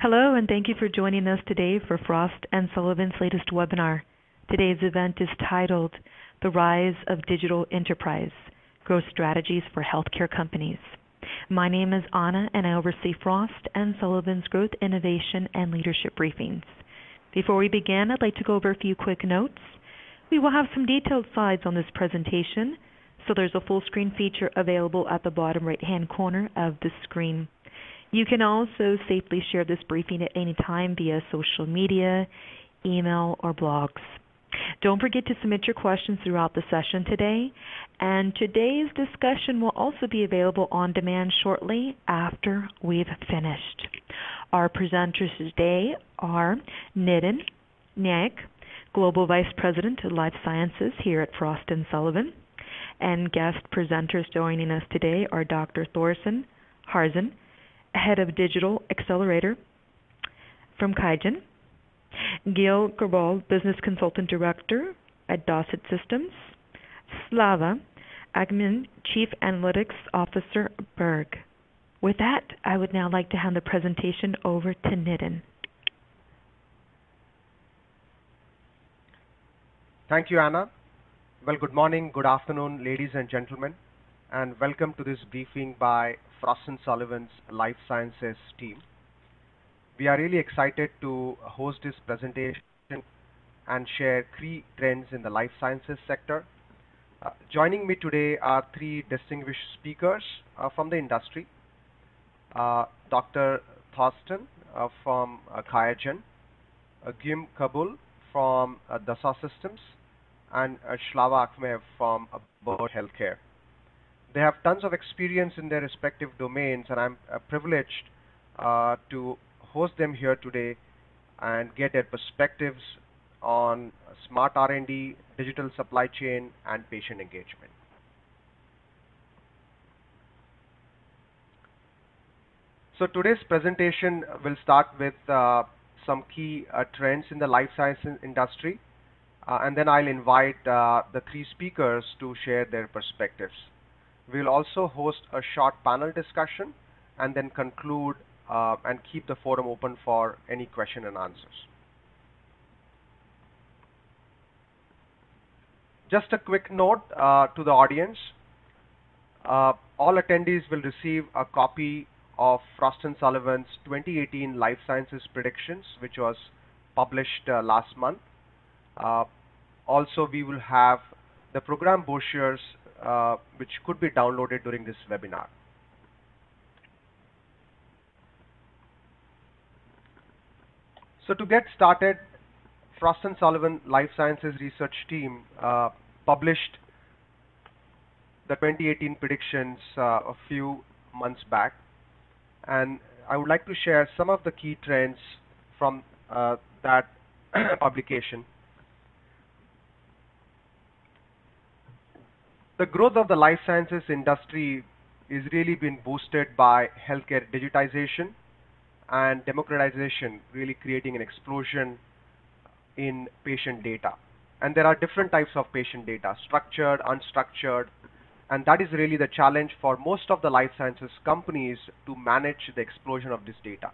Hello, and thank you for joining us today for Frost & Sullivan's latest webinar. Today's event is titled The Rise of Digital Enterprise Growth Strategies for Healthcare Companies. My name is Anna, and I oversee Frost & Sullivan's Growth, Innovation, and Leadership briefings. Before we begin, I'd like to go over a few quick notes. We will have some detailed slides on this presentation, so there's a full screen feature available at the bottom right-hand corner of the screen. You can also safely share this briefing at any time via social media, email, or blogs. Don't forget to submit your questions throughout the session today, and today's discussion will also be available on demand shortly after we've finished. Our presenters today are Nitin Naik, Global Vice President of Life Sciences here at Frost & Sullivan, and guest presenters joining us today are Dr. Thorsten Harzen, Head of Digital Accelerator from Qiagen, Gil Garbal, Business Consultant Director at Dassault Systems, Slava Akmaev, Chief Analytics Officer, Berg. With that, I would now like to hand the presentation over to Nitin. Thank you, Anna. Well, good morning, good afternoon, ladies and gentlemen, and welcome to this briefing by Frost & Sullivan's Life Sciences team. We are really excited to host this presentation and share three trends in the life sciences sector. Uh, joining me today are three distinguished speakers uh, from the industry. Uh, Dr. Thorsten uh, from uh, Qiagen, uh, Gim Kabul from uh, Dassault Systems, and uh, Slava Akmaev from uh, Berg Healthcare. They have tons of experience in their respective domains, and I'm uh, privileged uh, to host them here today and get their perspectives on smart R&D, digital supply chain, and patient engagement. So today's presentation will start with uh, some key uh, trends in the life sciences industry, uh, and then I'll invite uh, the three speakers to share their perspectives. We'll also host a short panel discussion and then conclude uh, and keep the forum open for any question and answers. Just a quick note uh, to the audience. Uh, all attendees will receive a copy of Frost & Sullivan's 2018 Life Sciences Predictions, which was published uh, last month. Uh, also, we will have the program brochures uh, which could be downloaded during this webinar. So to get started, Frost & Sullivan Life Sciences Research Team uh, published the 2018 predictions uh, a few months back. And I would like to share some of the key trends from uh, that publication. The growth of the life sciences industry is really been boosted by healthcare digitization and democratization, really creating an explosion in patient data. And there are different types of patient data, structured, unstructured, and that is really the challenge for most of the life sciences companies to manage the explosion of this data.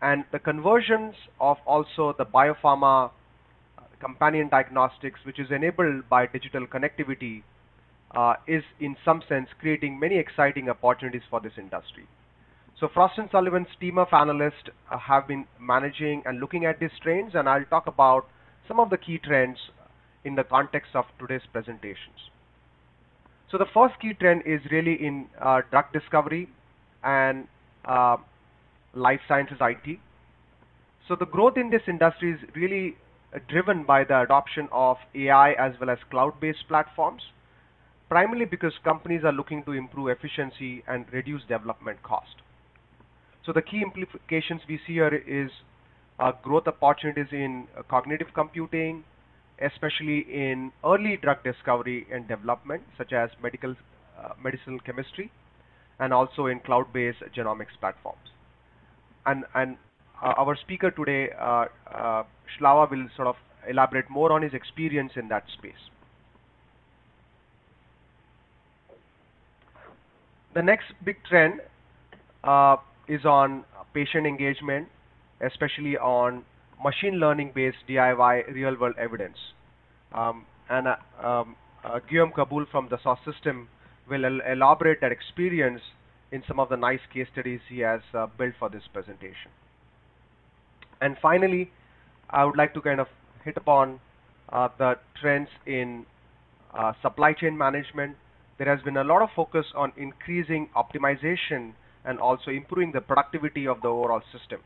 And the conversions of also the biopharma companion diagnostics, which is enabled by digital connectivity, uh, is in some sense creating many exciting opportunities for this industry. So Frost & Sullivan's team of analysts uh, have been managing and looking at these trends, and I'll talk about some of the key trends in the context of today's presentations. So the first key trend is really in uh, drug discovery and uh, life sciences IT. So the growth in this industry is really driven by the adoption of AI as well as cloud-based platforms, primarily because companies are looking to improve efficiency and reduce development cost. So the key implications we see here is uh, growth opportunities in uh, cognitive computing, especially in early drug discovery and development, such as medical uh, medicinal chemistry, and also in cloud-based genomics platforms. And, and our speaker today, uh, uh, Slava, will sort of elaborate more on his experience in that space. The next big trend uh, is on patient engagement, especially on machine learning based DIY real world evidence. Um, and uh, um, uh, Guillaume Kabul from the Dassault System will el elaborate that experience in some of the nice case studies he has uh, built for this presentation. And finally, I would like to kind of hit upon uh, the trends in uh, supply chain management. There has been a lot of focus on increasing optimization and also improving the productivity of the overall system.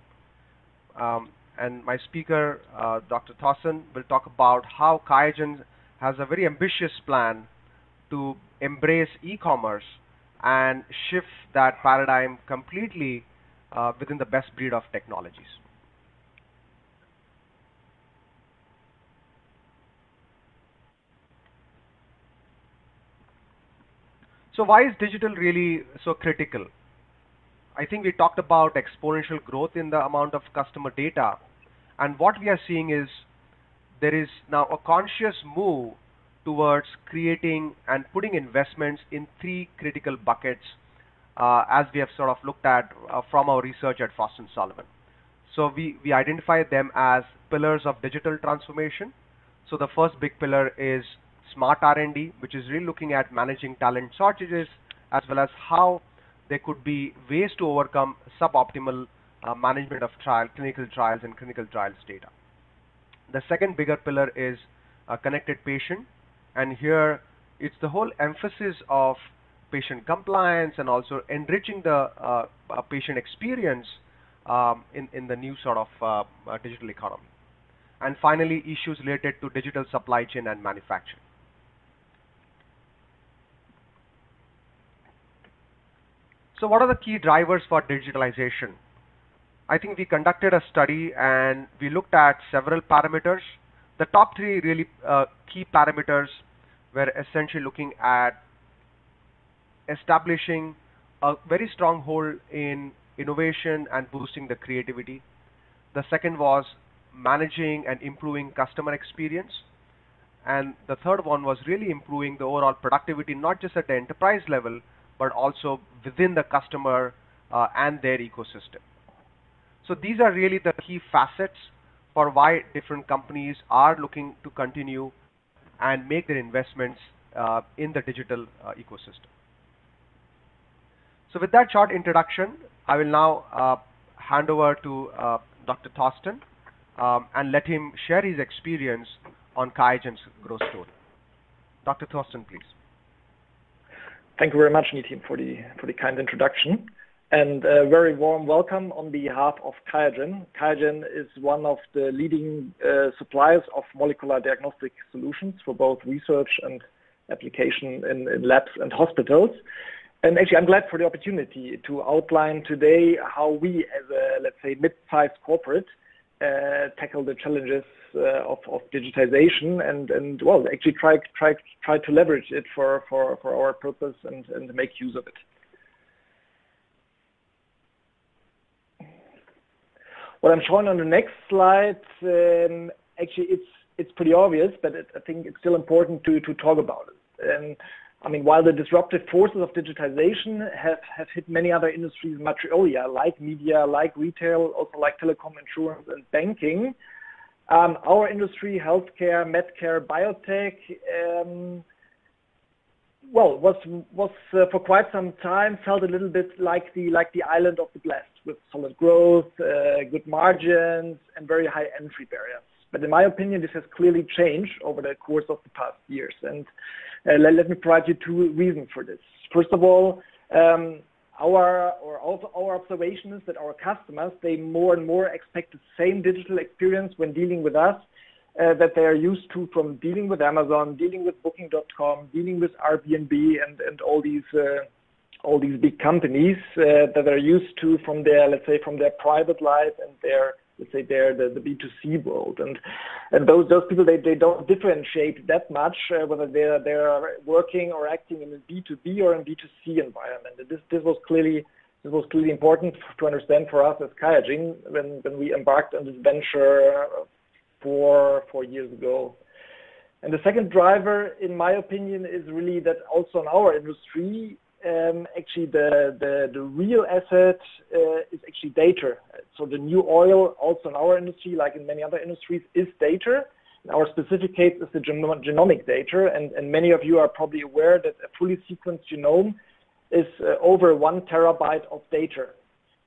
Um, and my speaker, uh, Dr. Thorsten, will talk about how QIAGEN has a very ambitious plan to embrace e-commerce and shift that paradigm completely uh, within the best breed of technologies. So why is digital really so critical? I think we talked about exponential growth in the amount of customer data. And what we are seeing is there is now a conscious move towards creating and putting investments in three critical buckets uh, as we have sort of looked at uh, from our research at Frost & Sullivan. So we, we identify them as pillars of digital transformation. So the first big pillar is smart R&D, which is really looking at managing talent shortages as well as how there could be ways to overcome suboptimal uh, management of trial, clinical trials and clinical trials data. The second bigger pillar is a connected patient, and here it's the whole emphasis of patient compliance and also enriching the uh, uh, patient experience um, in, in the new sort of uh, uh, digital economy. And finally, issues related to digital supply chain and manufacturing. So what are the key drivers for digitalization? I think we conducted a study and we looked at several parameters. The top three really uh, key parameters were essentially looking at establishing a very strong hold in innovation and boosting the creativity. The second was managing and improving customer experience. And the third one was really improving the overall productivity, not just at the enterprise level, but also within the customer uh, and their ecosystem. So these are really the key facets for why different companies are looking to continue and make their investments uh, in the digital uh, ecosystem. So with that short introduction, I will now uh, hand over to uh, Dr. Thorsten um, and let him share his experience on QIAGEN's growth story. Dr. Thorsten, please. Thank you very much, Nitin, for the for the kind introduction. And a very warm welcome on behalf of QIAGEN. QIAGEN is one of the leading uh, suppliers of molecular diagnostic solutions for both research and application in, in labs and hospitals. And actually, I'm glad for the opportunity to outline today how we, as a, let's say, mid-sized corporate, uh, tackle the challenges uh, of, of digitization and, and well, actually try, try, try to leverage it for, for, for our purpose and, and make use of it. What I'm showing on the next slide, um, actually it's, it's pretty obvious, but it, I think it's still important to, to talk about it. I mean, while the disruptive forces of digitization have, have hit many other industries much earlier, like media, like retail, also like telecom, insurance, and banking, um, our industry, healthcare, medcare, biotech, um, well, was was uh, for quite some time felt a little bit like the like the island of the blessed, with solid growth, uh, good margins, and very high entry barriers. But in my opinion, this has clearly changed over the course of the past years. And uh, let, let, me provide you two reasons for this. First of all, um, our or also our observation is that our customers they more and more expect the same digital experience when dealing with us uh, that they are used to from dealing with Amazon, dealing with Booking.com, dealing with Airbnb, and and all these uh, all these big companies uh, that are used to from their let's say from their private life and their let's say they're the, the B2C world. And and those those people they, they don't differentiate that much uh, whether they're they're working or acting in a B2B or in B2C environment. And this this was clearly this was clearly important to understand for us as QIAGEN when, when we embarked on this venture four four years ago. And the second driver, in my opinion, is really that also in our industry, um, actually the, the, the real asset uh, is actually data. So the new oil, also in our industry, like in many other industries, is data. In our specific case, is the genomic data, and, and many of you are probably aware that a fully sequenced genome is uh, over one terabyte of data.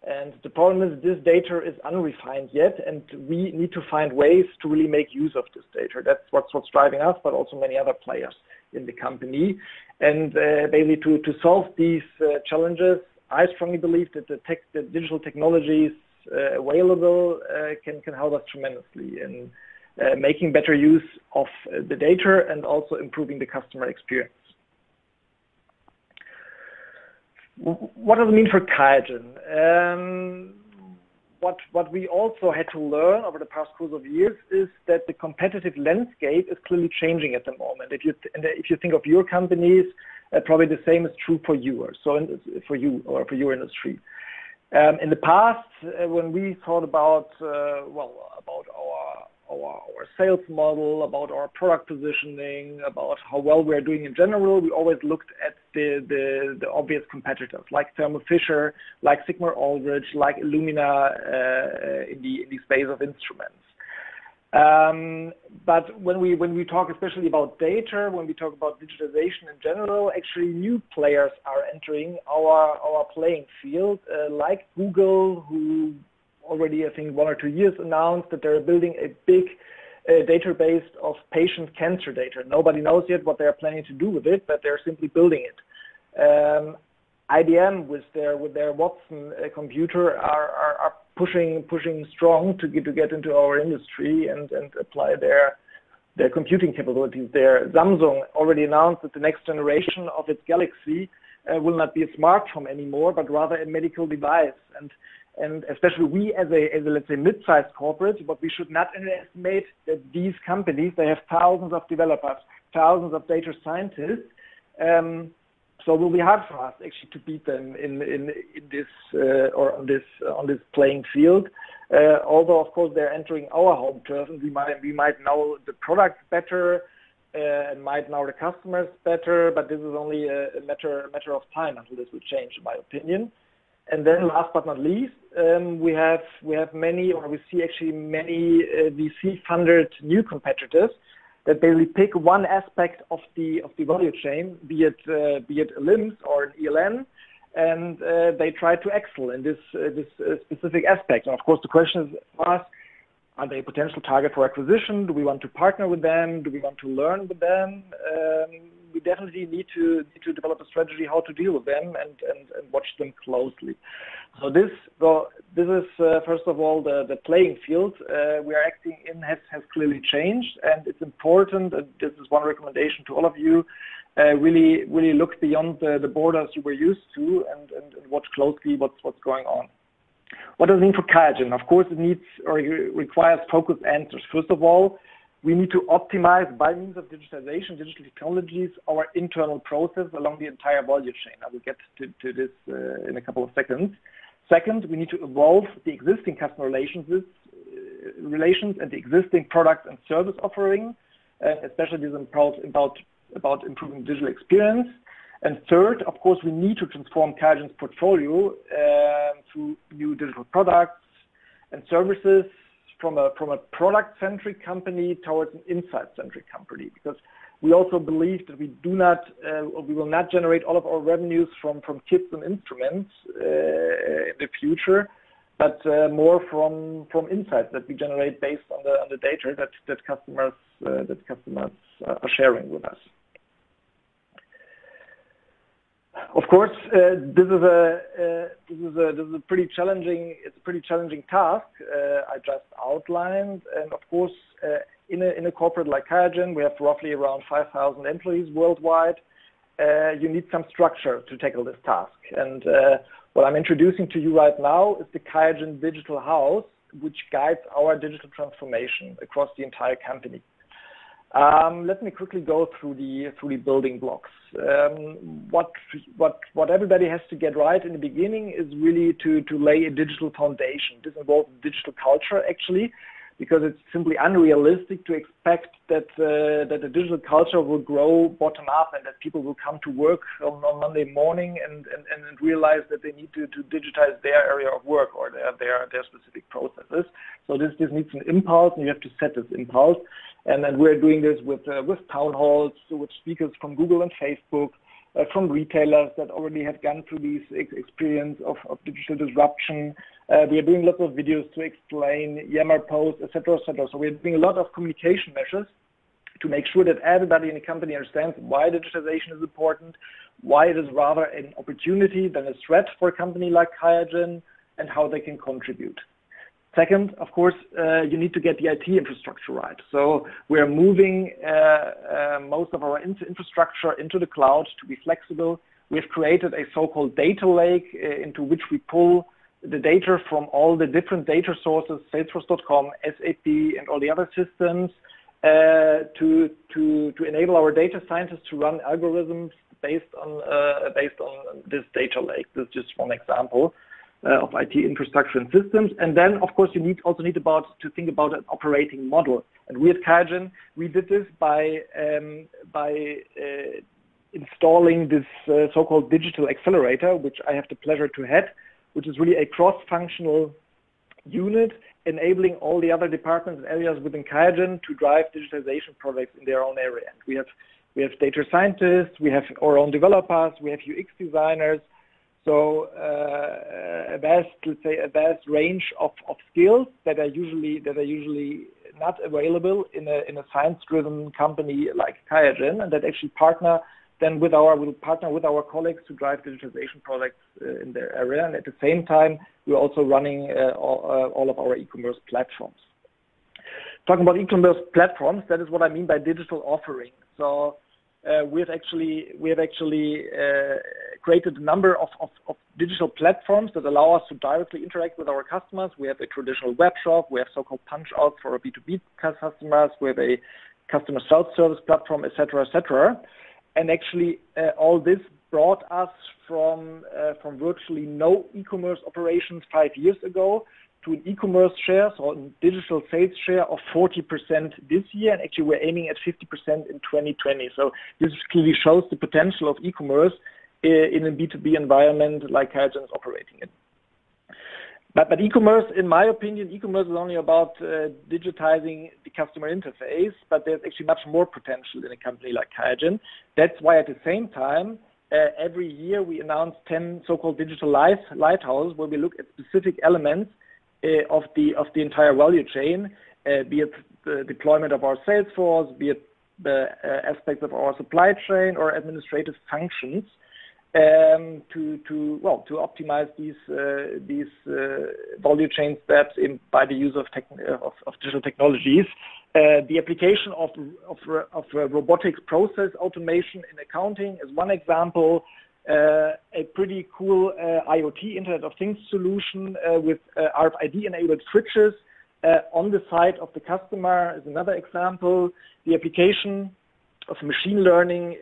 And the problem is this data is unrefined yet, and we need to find ways to really make use of this data. That's what's what's driving us, but also many other players in the company. And uh, basically, to to solve these uh, challenges, I strongly believe that the tech, the digital technologies uh, available uh, can can help us tremendously in uh, making better use of uh, the data and also improving the customer experience. What does it mean for QIAGEN? Um, what, what we also had to learn over the past course of years is that the competitive landscape is clearly changing at the moment. If you, if you think of your companies, uh, probably the same is true for you, or so in, for you or for your industry. Um, in the past, uh, when we thought about uh, well about our our, sales model, about our product positioning, about how well we're doing in general, we always looked at the, obvious competitors like Thermo Fisher, like Sigma Aldrich, like Illumina uh, in, the, in the space of instruments. Um, but when we when we talk especially about data, when we talk about digitization in general, actually new players are entering our our playing field, uh, like Google, who already, I think, one or two years announced that they're building a big uh, database of patient cancer data. Nobody knows yet what they're planning to do with it, but they're simply building it. Um, IBM with their with their Watson uh, computer are, are, are pushing pushing strong to get to get into our industry and and apply their their computing capabilities there. Samsung already announced that the next generation of its Galaxy uh, will not be a smartphone anymore, but rather a medical device. And and especially we as a, as a let's say mid-sized corporate, but we should not underestimate that these companies, they have thousands of developers, thousands of data scientists. Um, so it will be hard for us actually to beat them in, in, in this uh, or on this on this playing field. Uh, although of course they're entering our home turf, and we might we might know the product better uh, and might know the customers better, but this is only a, a matter a matter of time until this will change, in my opinion. And then last but not least, um, we have we have many, or we see actually many uh, VC-funded new competitors that basically pick one aspect of the of the value chain, be it uh, be it a LIMS or an ELN, and uh, they try to excel in this uh, this uh, specific aspect. And of course, the question is for us: Are they a potential target for acquisition? Do we want to partner with them? Do we want to learn with them? Um, we definitely need to need to develop a strategy how to deal with them and and, and watch them closely. So this this is uh, first of all the the playing field uh, we are acting in has has clearly changed, and it's important. And this is one recommendation to all of you. Uh, really, really look beyond the, the borders you were used to and, and, and watch closely what's what's going on. What does it mean for QIAGEN? Of course, it needs or requires focused answers. First of all, we need to optimize by means of digitization, digital technologies, our internal process along the entire value chain. I will get to, to this uh, in a couple of seconds. Second, we need to evolve the existing customer relations, uh, relations and the existing product and service offering, uh, especially this about, about, improving digital experience. And third, of course, we need to transform QIAGEN's portfolio uh, through new digital products and services from a from a product-centric company towards an insight-centric company because we also believe that we do not uh, we will not generate all of our revenues from from kits and instruments uh, in the future, but uh, more from from insights that we generate based on the on the data that that customers uh, that customers are sharing with us. Of course, uh, this is a uh, this is a this is a pretty challenging it's a pretty challenging task uh, I just outlined, and of course, uh, in a in a corporate like QIAGEN, we have roughly around 5,000 employees worldwide. Uh, you need some structure to tackle this task, and uh, what I'm introducing to you right now is the QIAGEN Digital House, which guides our digital transformation across the entire company. Um, let me quickly go through the through the building blocks. Um, what what what everybody has to get right in the beginning is really to to lay a digital foundation. This involves digital culture actually, because it's simply unrealistic to expect that uh, that the digital culture will grow bottom up and that people will come to work on, on Monday morning and, and, and realize that they need to, to digitize their area of work or their their, their specific processes. So this this needs an impulse, and you have to set this impulse. And then we're doing this with uh, with town halls, with speakers from Google and Facebook, from retailers that already have gone through this ex experience of, of digital disruption. Uh, we are doing lots of videos to explain Yammer posts, etc., etc. So we're doing a lot of communication measures to make sure that everybody in the company understands why digitization is important, why it is rather an opportunity than a threat for a company like QIAGEN, and how they can contribute. Second, of course, uh, you need to get the IT infrastructure right. So we are moving uh, uh, most of our infrastructure into the cloud to be flexible. We've created a so-called data lake uh, into which we pull the data from all the different data sources, Salesforce.com, SAP, and all the other systems, uh, to to to enable our data scientists to run algorithms based on uh, based on this data lake. This is just one example of IT infrastructure and systems. And then, of course, you need also need about to think about an operating model. And we at QIAGEN, we did this by um, by uh, installing this uh, so-called digital accelerator, which I have the pleasure to head, which is really a cross-functional unit enabling all the other departments and areas within QIAGEN to drive digitization projects in their own area. And we have we have data scientists, we have our own developers, we have UX designers, uh, a vast, let's say, a vast range of, skills that are usually that are usually not available in a in a science-driven company like QIAGEN, and that actually partner then with our will partner with our colleagues to drive digitalization projects uh, in their area. And at the same time, we're also running uh, all, uh, all of our e-commerce platforms. Talking about e-commerce platforms, that is what I mean by digital offering. Uh, we have actually we have actually uh, created a number of, of, of, digital platforms that allow us to directly interact with our customers. We have a traditional web shop. We have so-called punch outs for our B2B customers. We have a customer self-service platform, etc., etc. And actually, uh, all this brought us from uh, from virtually no e-commerce operations five years ago to an e-commerce share, so a digital sales share of 40% this year, and actually we're aiming at 50% in 2020. So this clearly shows the potential of e-commerce uh, in a B2B environment like QIAGEN is operating in. But, but e-commerce, in my opinion, e-commerce is only about uh, digitizing the customer interface, but there's actually much more potential in a company like QIAGEN. That's why at the same time, uh, every year we announce 10 so-called digital light, lighthouses where we look at specific elements of the of the entire value chain, uh, be it the deployment of our sales force, be it the uh, aspects of our supply chain or administrative functions, um, to to well to optimize these uh, these uh, value chain steps by the use of, digital technologies. Uh, the application of of, of robotics process automation in accounting is one example. Uh, a pretty cool uh, IoT Internet of Things solution uh, with RFID-enabled fridges on the side of the customer is another example. The application of machine learning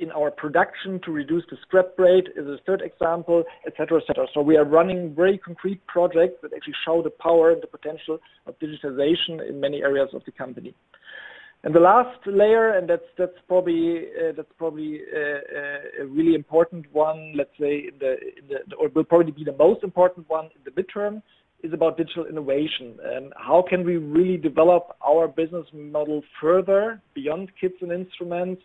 in our production to reduce the scrap rate is a third example, et cetera, et cetera. So we are running very concrete projects that actually show the power and the potential of digitization in many areas of the company. And the last layer, and that's that's probably uh, that's probably uh, uh, a really important one. Let's say in the, in the or will probably be the most important one in the midterm is about digital innovation. And how can we really develop our business model further beyond kits and instruments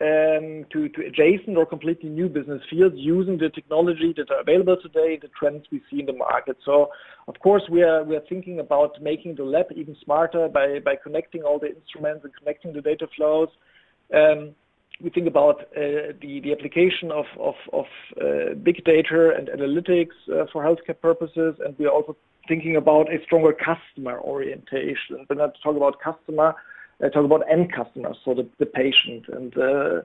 um, to, to adjacent or completely new business fields using the technology that are available today, the trends we see in the market. So, of course, we are we are thinking about making the lab even smarter by by connecting all the instruments and connecting the data flows. Um, we think about uh, the the application of of, of uh, big data and analytics uh, for healthcare purposes, and we are also thinking about a stronger customer orientation. When I talk about customer, talk about end customers, so the, patient. And uh,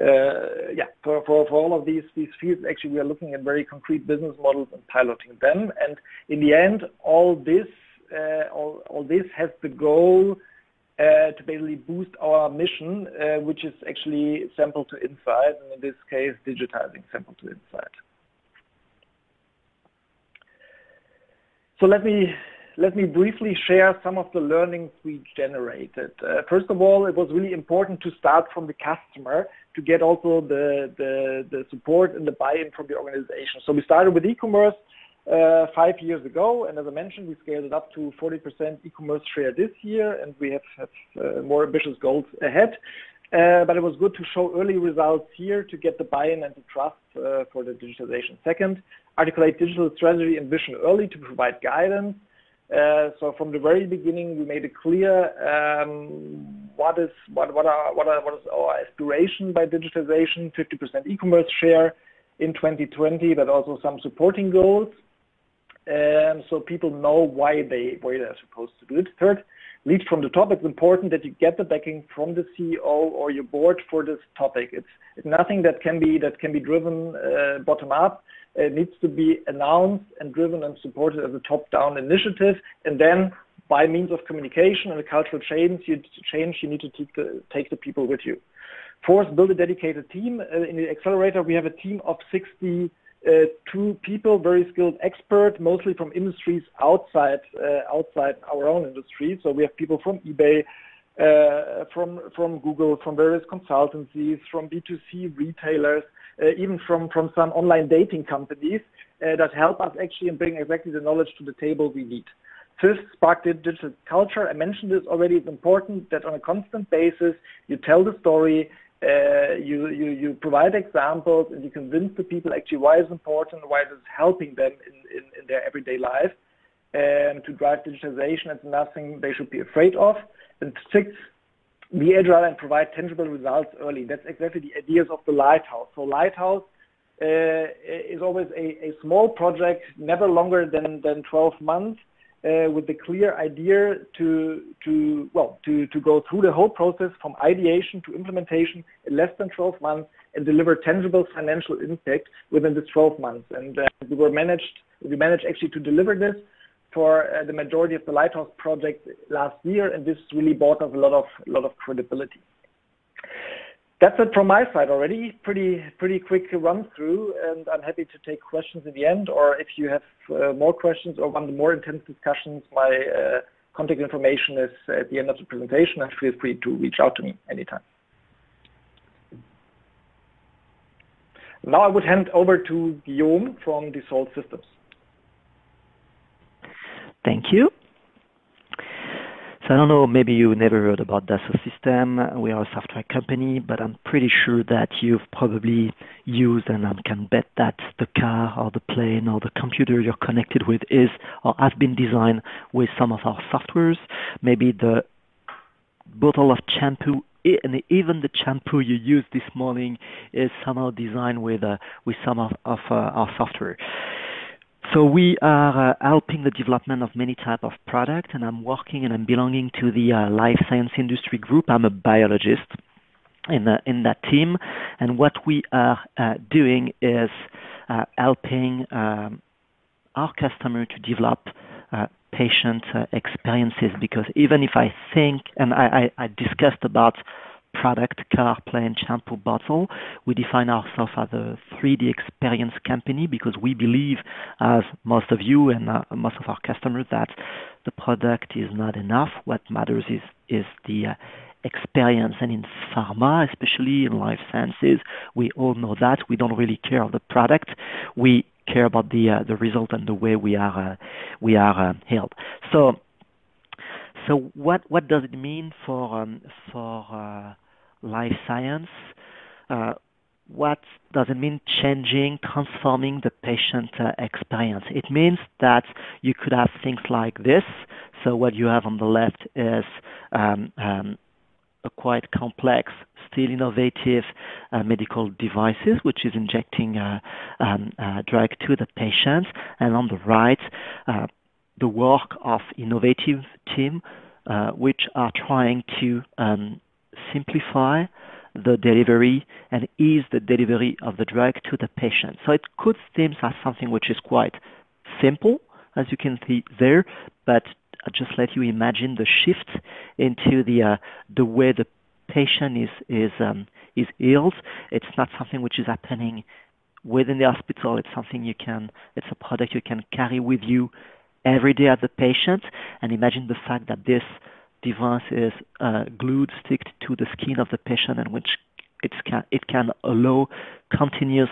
uh, yeah, for, all of these, these fields, actually, we are looking at very concrete business models and piloting them. And in the end, all this, uh, all, all this has the goal uh, to basically boost our mission, uh, which is actually sample to insight, and in this case, digitizing sample to insight. So let me let me briefly share some of the learnings we generated. Uh, first of all, it was really important to start from the customer to get also the, the, the support and the buy-in from the organization. So we started with e-commerce uh, five years ago, and as I mentioned, we scaled it up to 40% e-commerce share this year, and we have, have uh, more ambitious goals ahead. Uh, but it was good to show early results here to get the buy-in and the trust uh, for the digitalization. Second, articulate digital strategy and vision early to provide guidance. Uh, so from the very beginning, we made it clear um, what is what what are what are what is our aspiration by digitization, 50% e-commerce share in 2020, but also some supporting goals. Um, so people know why they why they're supposed to do it. Third, lead from the top. It's important that you get the backing from the CEO or your board for this topic. It's, it's nothing that can be that can be driven uh, bottom up. It needs to be announced and driven and supported as a top-down initiative, and then by means of communication and a cultural change, you, change, you need to take the, take the people with you. Fourth, build a dedicated team. Uh, in the accelerator, we have a team of 62 uh, people, very skilled experts, mostly from industries outside uh, outside our own industry. So we have people from eBay, uh, from from Google, from various consultancies, from B2C retailers, uh, even from, from some online dating companies uh, that help us actually and bring exactly the knowledge to the table we need. Fifth, spark the digital culture. I mentioned this already. It's important that on a constant basis you tell the story, uh, you, you, you provide examples, and you convince the people actually why it's important, why it is helping them in, in, in their everyday life. And to drive digitization, it's nothing they should be afraid of. And sixth, be agile and provide tangible results early. That's exactly the ideas of the Lighthouse. So Lighthouse uh, is always a, a, small project, never longer than, than 12 months, uh, with the clear idea to, to, well, to, to go through the whole process from ideation to implementation in less than 12 months and deliver tangible financial impact within this 12 months. And uh, we were managed, we managed actually to deliver this for uh, the majority of the Lighthouse project last year, and this really brought us a lot of a lot of credibility. That's it from my side already. Pretty pretty quick run through, and I'm happy to take questions in the end, or if you have uh, more questions or want more intense discussions, my uh, contact information is at the end of the presentation, and feel free to reach out to me anytime. Now I would hand over to Guillaume from Dassault Systems. Thank you. So I don't know, maybe you never heard about Dassault System. We are a software company, but I'm pretty sure that you've probably used and I can bet that the car or the plane or the computer you're connected with is or has been designed with some of our softwares. Maybe the bottle of shampoo and even the shampoo you used this morning is somehow designed with uh, with some of, of uh, our software. So we are uh, helping the development of many type of product, and I'm working and I'm belonging to the uh, life science industry group. I'm a biologist in the, in that team, and what we are uh, doing is uh, helping um, our customer to develop uh, patient uh, experiences. Because even if I think, and I, I, I discussed about product, car, plane, shampoo bottle. We define ourselves as a 3D experience company because we believe, as most of you and uh, most of our customers, that the product is not enough. What matters is is the uh, experience. And in pharma, especially in life sciences, we all know that we don't really care of the product. We care about the uh, the result and the way we are uh, we are uh, held. So. So what what does it mean for um, for uh, life science. Uh, what does it mean changing, transforming the patient uh, experience? It means that you could have things like this. So what you have on the left is um, um, a quite complex, still innovative uh, medical devices, which is injecting uh, um, uh, drug to the patient, and on the right, uh, the work of innovative team, uh, which are trying to um, simplify the delivery and ease the delivery of the drug to the patient. So it could seem as something which is quite simple, as you can see there, but I just let you imagine the shift into the uh, the way the patient is is um, is healed. It's not something which is happening within the hospital. It's something you can. It's a product you can carry with you every day at the patient. And imagine the fact that this device is uh, glued, stick to the skin of the patient, and which it can it can allow continuous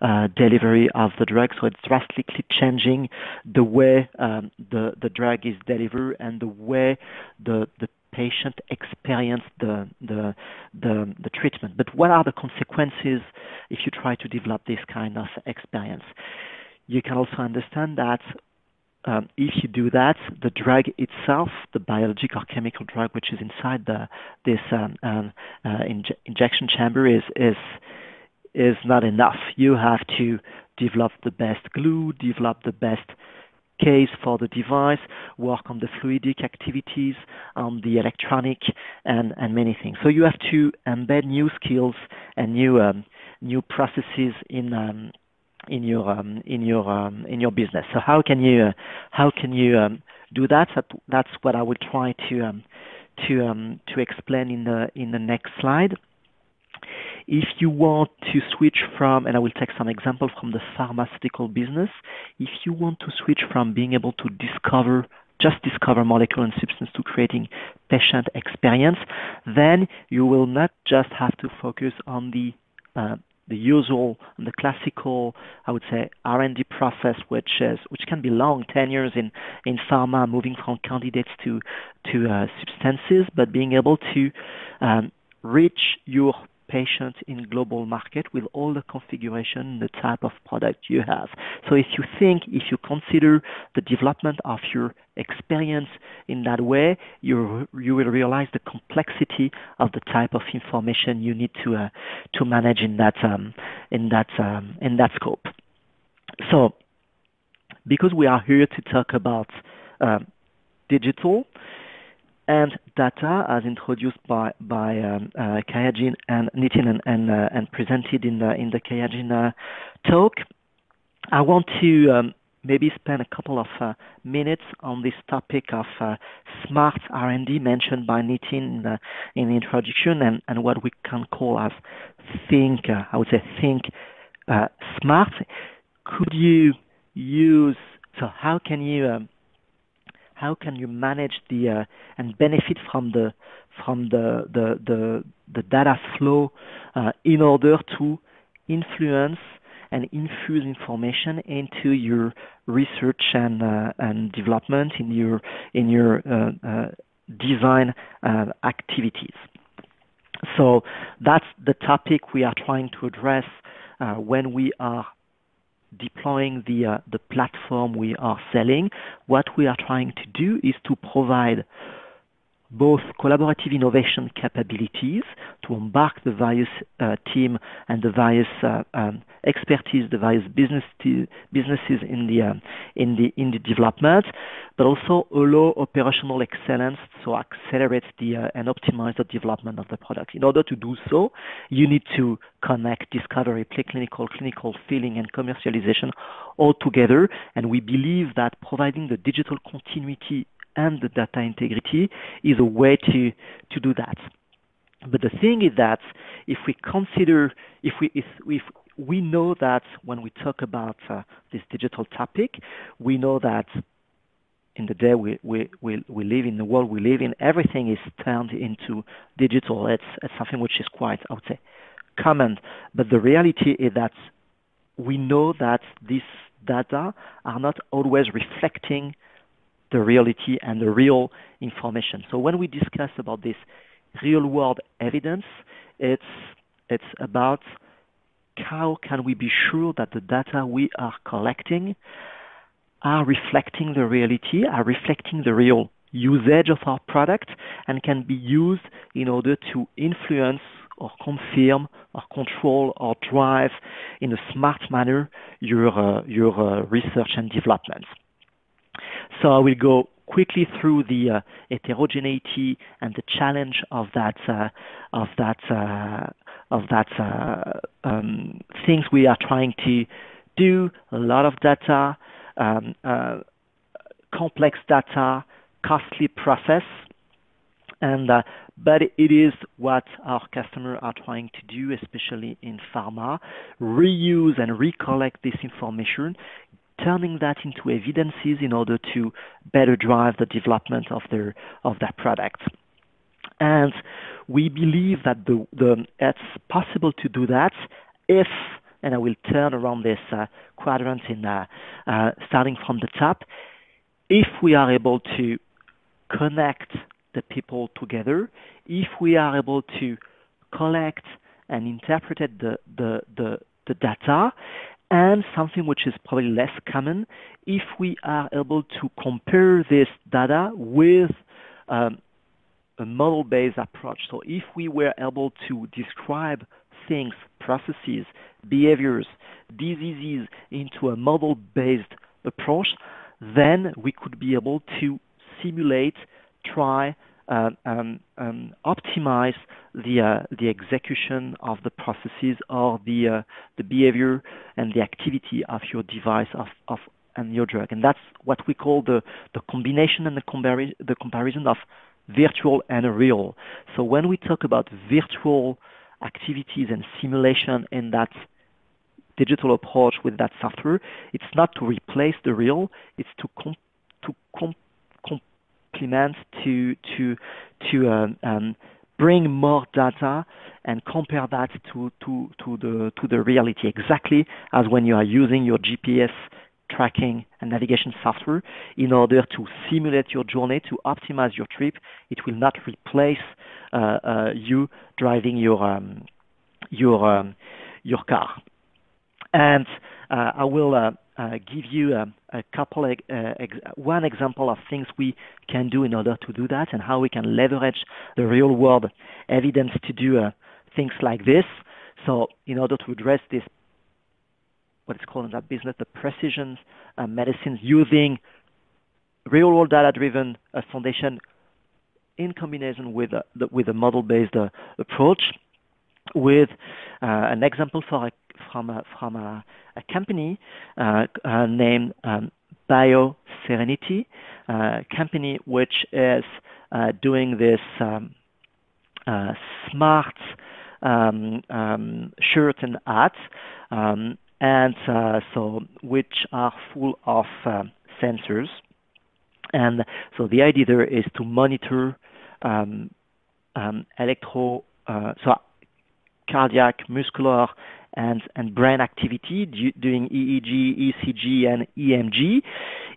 uh, delivery of the drug. So it's drastically changing the way um, the the drug is delivered and the way the the patient experience the, the the the treatment. But what are the consequences if you try to develop this kind of experience? You can also understand that um, if you do that, the drug itself, the biological or chemical drug which is inside the this um, um, uh, inje- injection chamber, is is is not enough. You have to develop the best glue, develop the best case for the device, work on the fluidic activities, on the electronic, and, and many things. So you have to embed new skills and new um, new processes in um, in your um, in your um, in your business. So how can you uh, how can you um, do that? That's what I will try to um, to um, to explain in the in the next slide. If you want to switch from, and I will take some examples from the pharmaceutical business, if you want to switch from being able to discover just discover molecule and substance to creating patient experience, then you will not just have to focus on the uh, the usual and the classical, I would say, R&D process, which is which can be long, 10 years in in pharma, moving from candidates to to uh, substances, but being able to um, reach your patient in global market with all the configuration, the type of product you have. So if you think, if you consider the development of your experience in that way, you you will realize the complexity of the type of information you need to uh, to manage in that um, in that um, in that scope. So, because we are here to talk about uh, digital, and data as introduced by by um, uh, QIAGEN and Nitin and and, uh, and, presented in the in the QIAGEN uh, talk. I want to um, maybe spend a couple of uh, minutes on this topic of uh, smart R&D mentioned by Nitin in the, in the introduction and, and what we can call as think, uh, I would say think smart. Could you use, so how can you um, how can you manage the uh, and benefit from the from the the the, the data flow uh, in order to influence and infuse information into your research and uh, and development in your in your uh, uh, design uh, activities. So that's the topic we are trying to address when we are deploying the uh, the platform we are selling, what we are trying to do is to provide both collaborative innovation capabilities to embark the various uh, team and the various uh, um, expertise, the various business businesses in the um, in the in the development, but also allow operational excellence to accelerate the uh, and optimize the development of the product. In order to do so, you need to connect discovery, preclinical, clinical, filling, and commercialization all together. And we believe that providing the digital continuity and the data integrity is a way to, to do that. But the thing is that if we consider, if we, if, if we know that when we talk about uh, this digital topic, we know that in the day we, we, we, we live in the world we live in, everything is turned into digital. It's, it's something which is quite, I would say, common. But the reality is that we know that these data are not always reflecting the reality and the real information. So when we discuss about this real world evidence, it's it's about how can we be sure that the data we are collecting are reflecting the reality, are reflecting the real usage of our product, and can be used in order to influence or confirm or control or drive in a smart manner your uh, your uh, research and development. So I will go quickly through the uh, heterogeneity and the challenge of that uh, of that uh, of that uh, um, things we are trying to do. A lot of data, um, uh, complex data, costly process, and uh, but it is what our customers are trying to do, especially in pharma, reuse and recollect this information, turning that into evidences in order to better drive the development of their of that product. And we believe that the, the it's possible to do that if and I will turn around this uh, quadrant in uh, uh, starting from the top. If we are able to connect the people together, if we are able to collect and interpret the, the, the, the data, and something which is probably less common, if we are able to compare this data with um, a model-based approach. So if we were able to describe things, processes, behaviors, diseases into a model-based approach, then we could be able to simulate, try, uh, um, um, optimize the uh, the execution of the processes or the uh, the behavior and the activity of your device of, of and your drug, and that's what we call the the combination and the, compari- the comparison of virtual and real. So when we talk about virtual activities and simulation in that digital approach with that software, it's not to replace the real, it's to com- to to to to um, um, bring more data and compare that to to to the to the reality exactly as when you are using your GPS tracking and navigation software in order to simulate your journey, to optimize your trip. It will not replace uh, uh, you driving your um, your um, your car. And uh, I will uh, uh, give you a, a couple, uh, ex- one example of things we can do in order to do that, and how we can leverage the real world evidence to do things like this. So, in order to address this what is called in that business the precision uh, medicine using real world data driven uh, foundation in combination with uh, the, with a model based uh, approach with uh, an example for a, from a, from a, a company uh, named um, Bio Serenity company which is doing this um, smart um, um, shirt and hats um, and uh, so which are full of uh, sensors. And so the idea there is to monitor um, um, electro, uh, so cardiac, muscular, and, and brain activity doing EEG, ECG, and EMG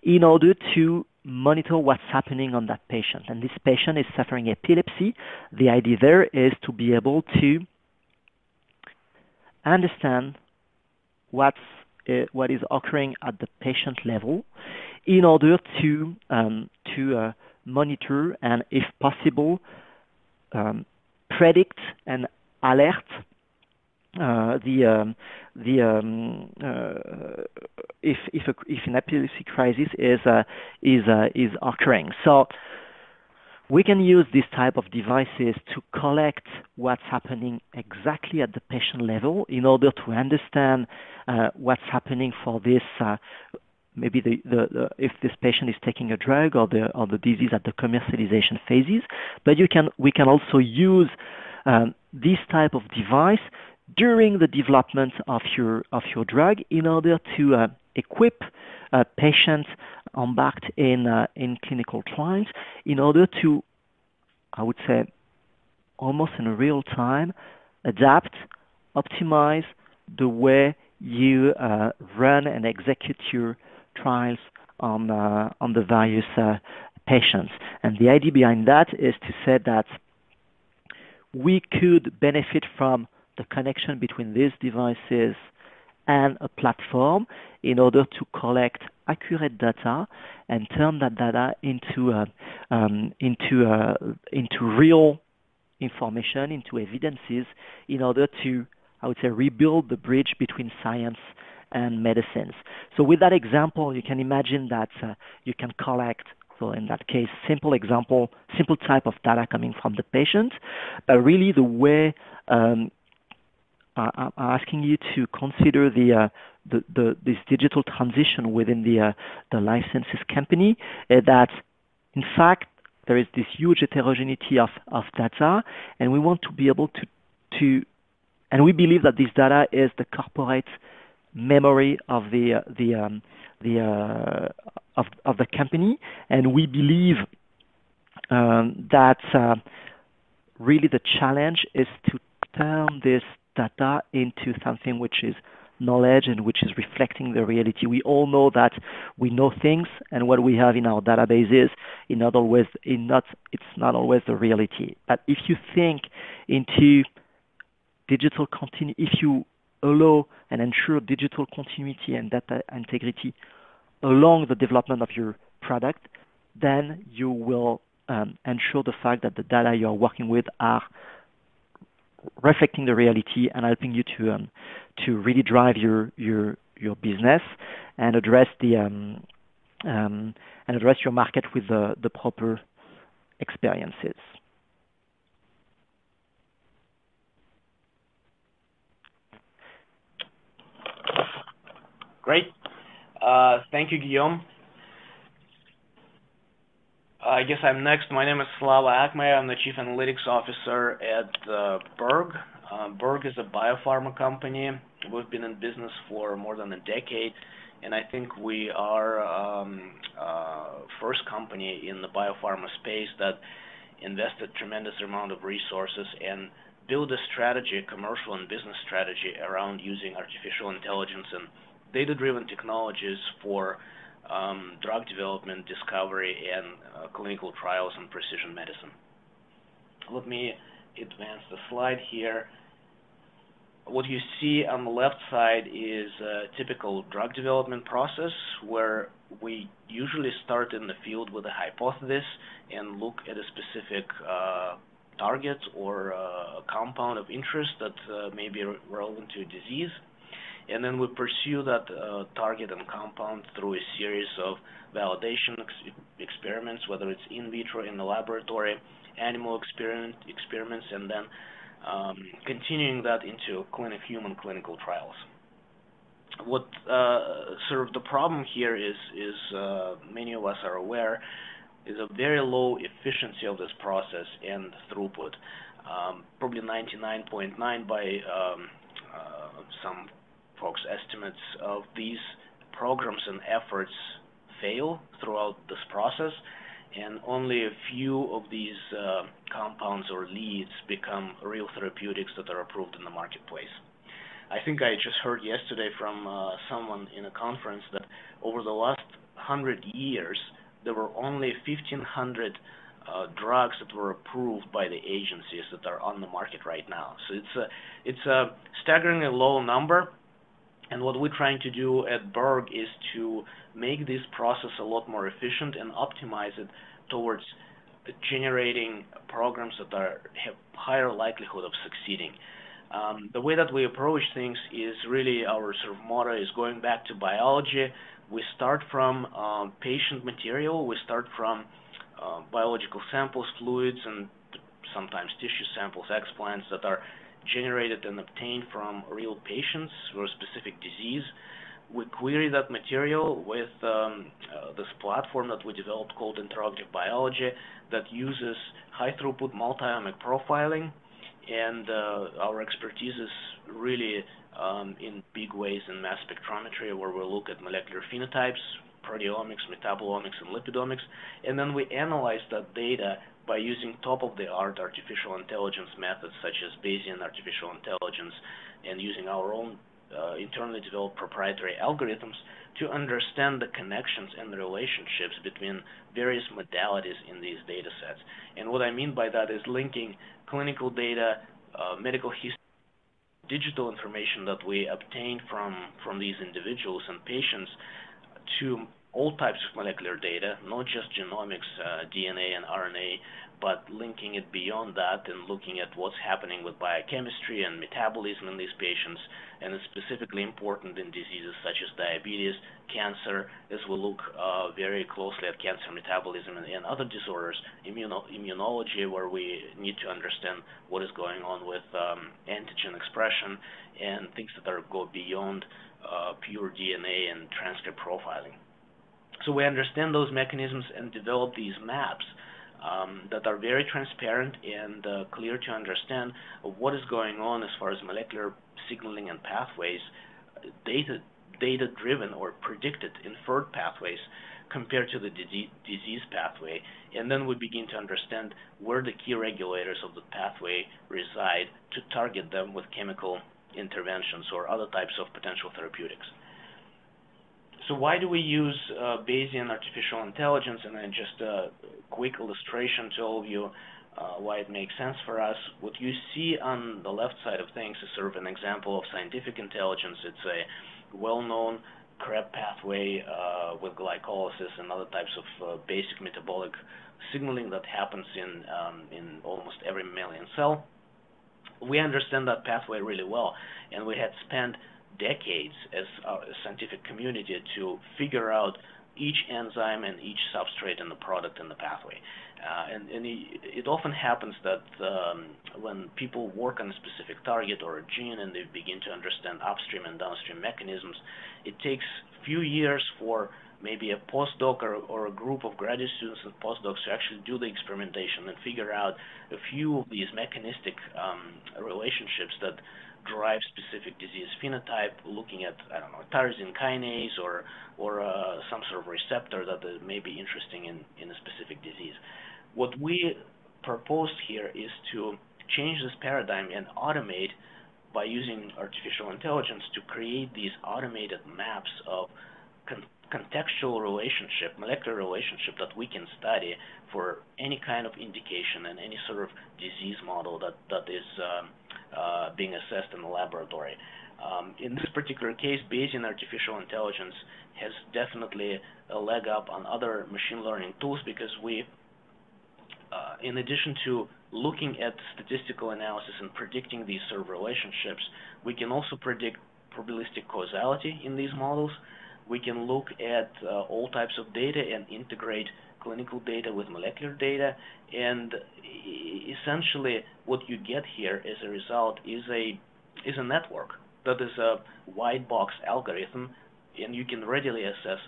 in order to monitor what's happening on that patient. And this patient is suffering epilepsy. The idea there is to be able to understand what's uh, what is occurring at the patient level in order to um, to uh, monitor and, if possible, um, predict and alert uh, the um, the um, uh, if if a, if an epilepsy crisis is uh, is is occurring. So we can use this type of devices to collect what's happening exactly at the patient level in order to understand uh, what's happening for this uh, maybe the, the, the, if this patient is taking a drug or the or the disease at the commercialization phases but you can we can also use um, this type of device during the development of your of your drug in order to uh, equip patients embarked in uh, in clinical trials in order to, I would say, almost in real time, adapt, optimize the way you uh, run and execute your trials on uh, on the various uh, patients. And the idea behind that is to say that we could benefit from the connection between these devices and a platform in order to collect accurate data and turn that data into uh, um, into uh, into real information, into evidences, in order to I would say rebuild the bridge between science and medicines. So with that example, you can imagine that uh, you can collect so in that case, simple example, simple type of data coming from the patient, but really the way um, I'm asking you to consider the, uh, the, the, this digital transition within the, uh, the life sciences company uh, that, in fact, there is this huge heterogeneity of, of data, and we want to be able to, to, and we believe that this data is the corporate memory of the the um, the uh, of of the company, and we believe um, that uh, really the challenge is to turn this data into something which is knowledge and which is reflecting the reality. We all know that we know things, and what we have in our databases is not always in not it's not always the reality. But if you think into digital continuity, if you allow and ensure digital continuity and data integrity along the development of your product, then you will um, ensure the fact that the data you are working with are reflecting the reality and helping you to um, to really drive your your your business and address the um, um, and address your market with the, the proper experiences. Great. Uh, thank you, Guillaume. I guess I'm next. My name is Slava Akmaev. I'm the Chief Analytics Officer at uh, Berg. Uh, Berg is a biopharma company. We've been in business for more than a decade, and I think we are um, first company in the biopharma space that invested tremendous amount of resources and build a strategy, a commercial and business strategy around using artificial intelligence and data-driven technologies for um, drug development, discovery, and uh, clinical trials in precision medicine. Let me advance the slide here. What you see on the left side is a typical drug development process where we usually start in the field with a hypothesis and look at a specific uh, target or uh, a compound of interest that uh, may be relevant to a disease and then we pursue that uh, target and compound through a series of validation ex experiments, whether it's in vitro in the laboratory, animal experiment, experiments, and then um, continuing that into clinic, human clinical trials. What uh, sort of the problem here is, is uh, many of us are aware, is a very low efficiency of this process and throughput. Um, probably 99.9 .9 by um, uh, some folks' estimates of these programs and efforts fail throughout this process, and only a few of these uh, compounds or leads become real therapeutics that are approved in the marketplace. I think I just heard yesterday from uh, someone in a conference that over the last 100 years, there were only 1,500 uh, drugs that were approved by the agencies that are on the market right now. So it's a, it's a staggeringly low number, and what we're trying to do at Berg is to make this process a lot more efficient and optimize it towards generating programs that are have higher likelihood of succeeding. Um, the way that we approach things is really our sort of motto is going back to biology. We start from um, patient material. We start from uh, biological samples, fluids, and sometimes tissue samples, explants that are generated and obtained from real patients for a specific disease. We query that material with um, uh, this platform that we developed called Interactive Biology that uses high throughput multi-omic profiling and uh, our expertise is really um, in big ways in mass spectrometry where we look at molecular phenotypes, proteomics, metabolomics, and lipidomics, and then we analyze that data by using top-of-the-art artificial intelligence methods such as Bayesian artificial intelligence and using our own uh, internally developed proprietary algorithms to understand the connections and the relationships between various modalities in these data sets. And what I mean by that is linking clinical data, uh, medical history, digital information that we obtain from, from these individuals and patients to all types of molecular data, not just genomics, uh, DNA and RNA, but linking it beyond that and looking at what's happening with biochemistry and metabolism in these patients, and it's specifically important in diseases such as diabetes, cancer, as we look uh, very closely at cancer metabolism and, and other disorders, immuno immunology, where we need to understand what is going on with um, antigen expression and things that are go beyond uh, pure DNA and transcript profiling. So we understand those mechanisms and develop these maps um, that are very transparent and uh, clear to understand what is going on as far as molecular signaling and pathways data data driven or predicted inferred pathways compared to the disease pathway, and then we begin to understand where the key regulators of the pathway reside to target them with chemical interventions or other types of potential therapeutics. So why do we use uh, Bayesian artificial intelligence? And then just a quick illustration to all of you uh, why it makes sense for us. What you see on the left side of things is sort of an example of scientific intelligence. It's a well-known Krebs pathway uh, with glycolysis and other types of uh, basic metabolic signaling that happens in um, in almost every mammalian cell. We understand that pathway really well, and we had spent decades as a scientific community to figure out each enzyme and each substrate in the product in the pathway. Uh, and, and it, often happens that um, when people work on a specific target or a gene and they begin to understand upstream and downstream mechanisms, it takes few years for maybe a postdoc or, or, a group of graduate students and postdocs to actually do the experimentation and figure out a few of these mechanistic um, relationships that drive specific disease phenotype, looking at I don't know tyrosine kinase or or uh, some sort of receptor that may be interesting in in a specific disease. What we proposed here is to change this paradigm and automate by using artificial intelligence to create these automated maps of con contextual relationship, molecular relationship that we can study for any kind of indication and any sort of disease model that, that is um, uh, being assessed in the laboratory. Um, in this particular case, Bayesian artificial intelligence has definitely a leg up on other machine learning tools because we, uh, in addition to looking at statistical analysis and predicting these sort of relationships, we can also predict probabilistic causality in these models. We can look at uh, all types of data and integrate clinical data with molecular data, and essentially what you get here as a result is a is a network that is a white box algorithm, and you can readily assess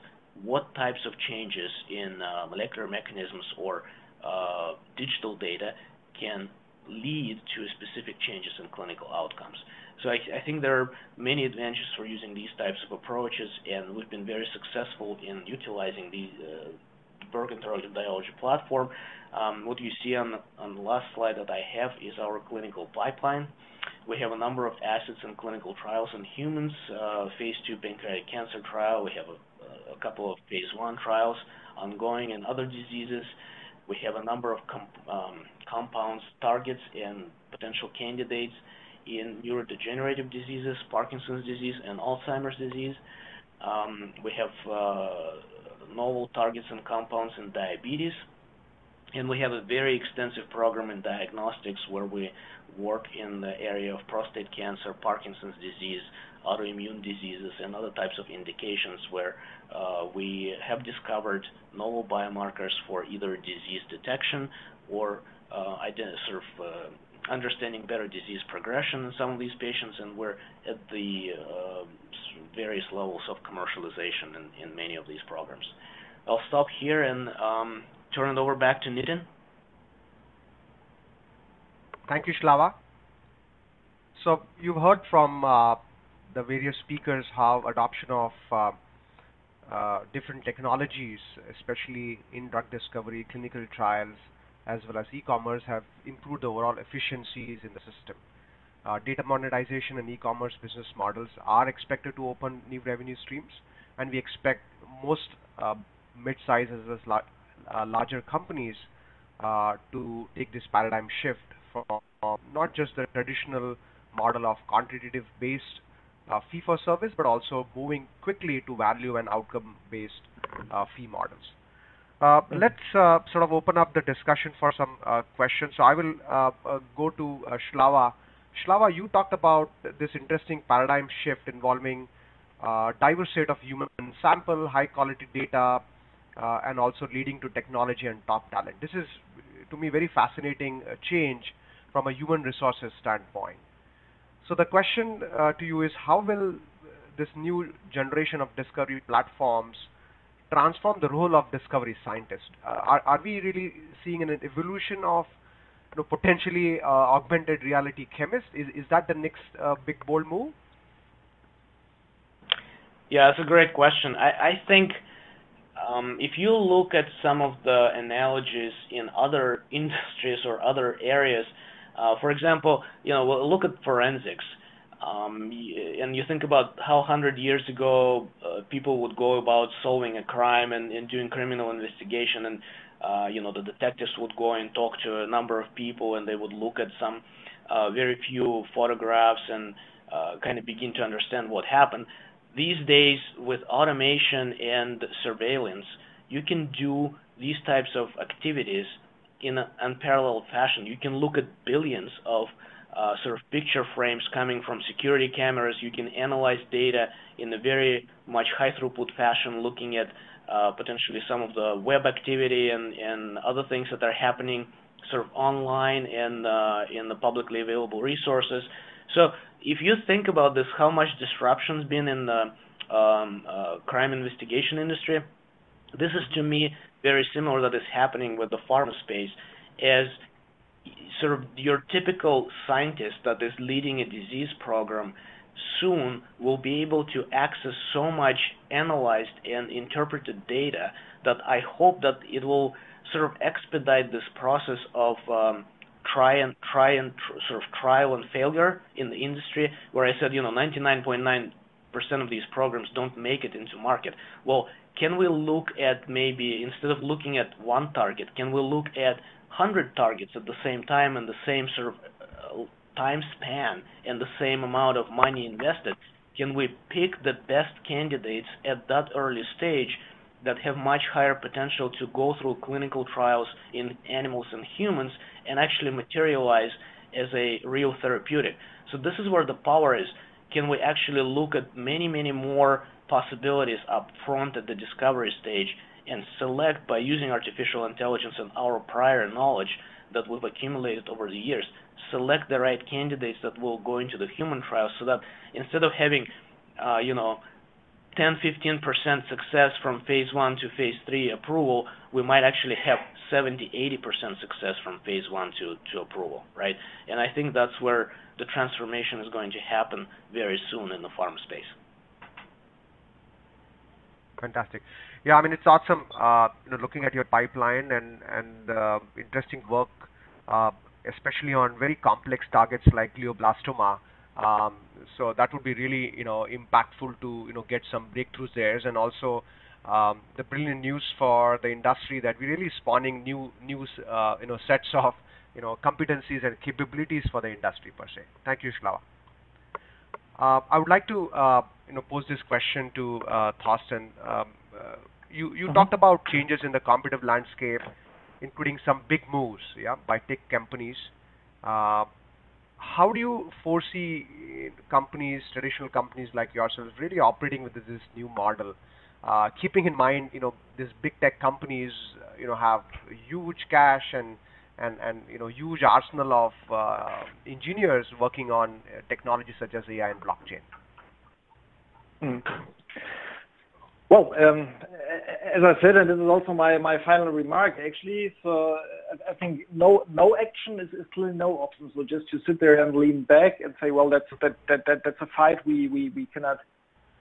what types of changes in uh, molecular mechanisms or uh, digital data can lead to specific changes in clinical outcomes. So I, I, think there are many advantages for using these types of approaches, and we've been very successful in utilizing these, uh, Berg Interactive Biology platform. Um, what you see on the, on the last slide that I have is our clinical pipeline. We have a number of assets in clinical trials in humans, uh, phase 2 pancreatic cancer trial. We have a, couple of phase 1 trials ongoing in other diseases. We have a number of um, compounds, targets, and potential candidates in neurodegenerative diseases, Parkinson's disease, and Alzheimer's disease. Um, we have uh, novel targets and compounds in diabetes. And we have a very extensive program in diagnostics where we work in the area of prostate cancer, Parkinson's disease, autoimmune diseases, and other types of indications where uh, we have discovered novel biomarkers for either disease detection or uh, sort of uh, understanding better disease progression in some of these patients, and we're at the uh, various levels of commercialization in, in many of these programs. I'll stop here and um, turn it over back to Nitin. Thank you, Slava. So you've heard from uh, the various speakers how adoption of uh, uh, different technologies, especially in drug discovery, clinical trials, as well as e-commerce, have improved the overall efficiencies in the system. Uh, data monetization and e-commerce business models are expected to open new revenue streams, and we expect most uh, mid-size as as uh, larger companies uh, to take this paradigm shift from not just the traditional model of quantitative-based uh, fee for service, but also moving quickly to value and outcome-based fee models. Uh, mm-hmm. let's uh, sort of open up the discussion for some uh, questions. So I will go to Slava. Slava, you talked about this interesting paradigm shift involving diverse set of human sample, high quality data, uh, and also leading to technology and top talent. This is, to me, very fascinating uh, change from a human resources standpoint. So the question uh, to you is, how will this new generation of discovery platforms transform the role of discovery scientist? Uh, are, are we really seeing an evolution of you know, potentially uh, augmented reality chemists? Is, is that the next uh, big bold move? Yeah, that's a great question. I, I think um, if you look at some of the analogies in other industries or other areas, uh, for example, you know, look at forensics. Um, and you think about how 100 years ago uh, people would go about solving a crime and, and doing criminal investigation, and uh, you know the detectives would go and talk to a number of people, and they would look at some uh, very few photographs and uh, kind of begin to understand what happened. These days, with automation and surveillance, you can do these types of activities in an unparalleled fashion. You can look at billions of uh, sort of picture frames coming from security cameras. You can analyze data in a very much high throughput fashion, looking at uh, potentially some of the web activity and, and other things that are happening sort of online and uh, in the publicly available resources. So if you think about this, how much disruption's been in the um, uh, crime investigation industry, this is to me very similar that is happening with the pharma space as sort of your typical scientist that is leading a disease program soon will be able to access so much analyzed and interpreted data that I hope that it will sort of expedite this process of um, try and try and tr- sort of trial and failure in the industry where I said you know 99.9 percent of these programs don't make it into market. Well, can we look at maybe instead of looking at one target, can we look at 100 targets at the same time and the same sort of uh, time span and the same amount of money invested? Can we pick the best candidates at that early stage that have much higher potential to go through clinical trials in animals and humans and actually materialize as a real therapeutic? So this is where the power is. Can we actually look at many, many more possibilities up front at the discovery stage and select by using artificial intelligence and our prior knowledge that we've accumulated over the years, select the right candidates that will go into the human trials so that instead of having, uh, you know, 10, 15% success from phase one to phase three approval, we might actually have 70, 80% success from phase one to, to approval, right? And I think that's where the transformation is going to happen very soon in the farm space. Fantastic. Yeah, I mean, it's awesome, uh, you know, looking at your pipeline and and uh, interesting work, uh, especially on very complex targets like glioblastoma. Um, so that would be really, you know, impactful to, you know, get some breakthroughs there. And also, um, the brilliant news for the industry that we're really spawning new, new, uh, you know, sets of, you know, competencies and capabilities for the industry per se. Thank you, Slava. Uh, I would like to, uh, you know, pose this question to uh, Thorsten. Um, uh, you you mm-hmm. talked about changes in the competitive landscape, including some big moves, yeah, by tech companies. Uh, how do you foresee companies, traditional companies like yourselves, really operating with this new model? Uh, keeping in mind, you know, these big tech companies, you know, have huge cash and and and you know huge arsenal of uh, engineers working on uh, technologies such as AI and blockchain. Mm. Well, um, as I said, and this is also my, my final remark actually. So I think no no action is, is clearly no option. So just to sit there and lean back and say, well, that's that that, that that's a fight we, we, we cannot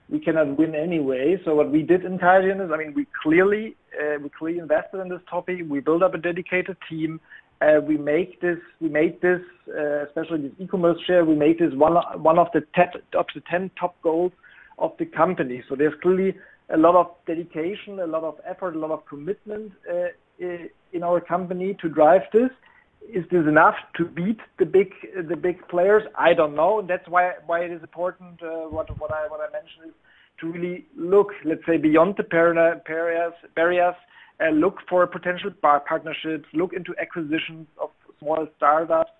we cannot win anyway. So what we did in QIAGEN is, I mean, we clearly uh, we clearly invested in this topic. We built up a dedicated team. Uh, we make this we made this uh, especially this e-commerce share. We made this one one of the ten, of the ten top goals of the company. So there's clearly a lot of dedication, a lot of effort, a lot of commitment uh, in our company to drive this. Is this enough to beat the big the big players? I don't know. That's why why it is important. Uh, what what I what I mentioned is to really look, let's say, beyond the barriers barriers. Uh, look for potential partnerships. Look into acquisitions of small startups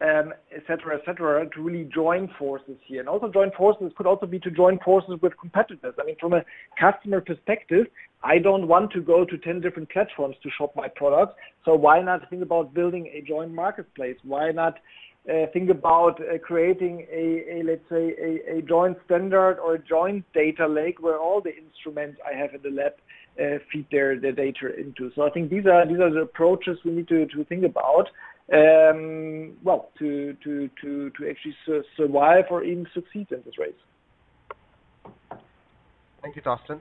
um, et cetera, et cetera, to really join forces here. And also join forces could also be to join forces with competitors. I mean, from a customer perspective, I don't want to go to 10 different platforms to shop my products. So why not think about building a joint marketplace? Why not uh, think about uh, creating a, a, let's say, a, a, joint standard or a joint data lake where all the instruments I have in the lab uh, feed their, their data into. So I think these are these are the approaches we need to, to think about um, well, to, to, to, to actually su- survive or even succeed in this race. Thank you, Thorsten.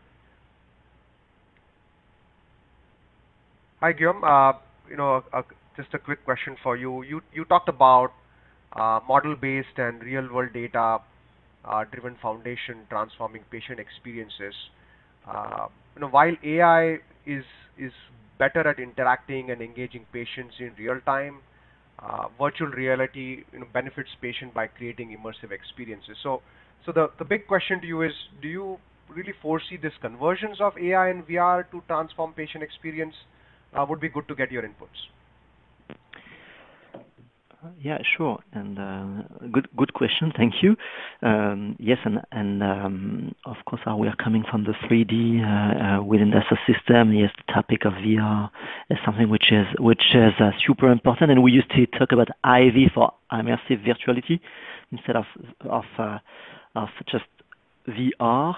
Hi, Guillaume. Uh, you know, uh, just a quick question for you. You you talked about uh, model-based and real-world data-driven uh, foundation transforming patient experiences. You know, while AI is is better at interacting and engaging patients in real time, uh, virtual reality you know, benefits patient by creating immersive experiences. So, so the the big question to you is, do you really foresee this conversions of AI and VR to transform patient experience? uh, would be good to get your inputs. Yeah, sure. And uh, good good question. Thank you. Um, yes, and and um, of course, uh, we are coming from the 3D uh, uh, within the system. Yes, the topic of VR is something which is which is uh, super important. And we used to talk about IV for immersive virtuality instead of of uh, of just VR.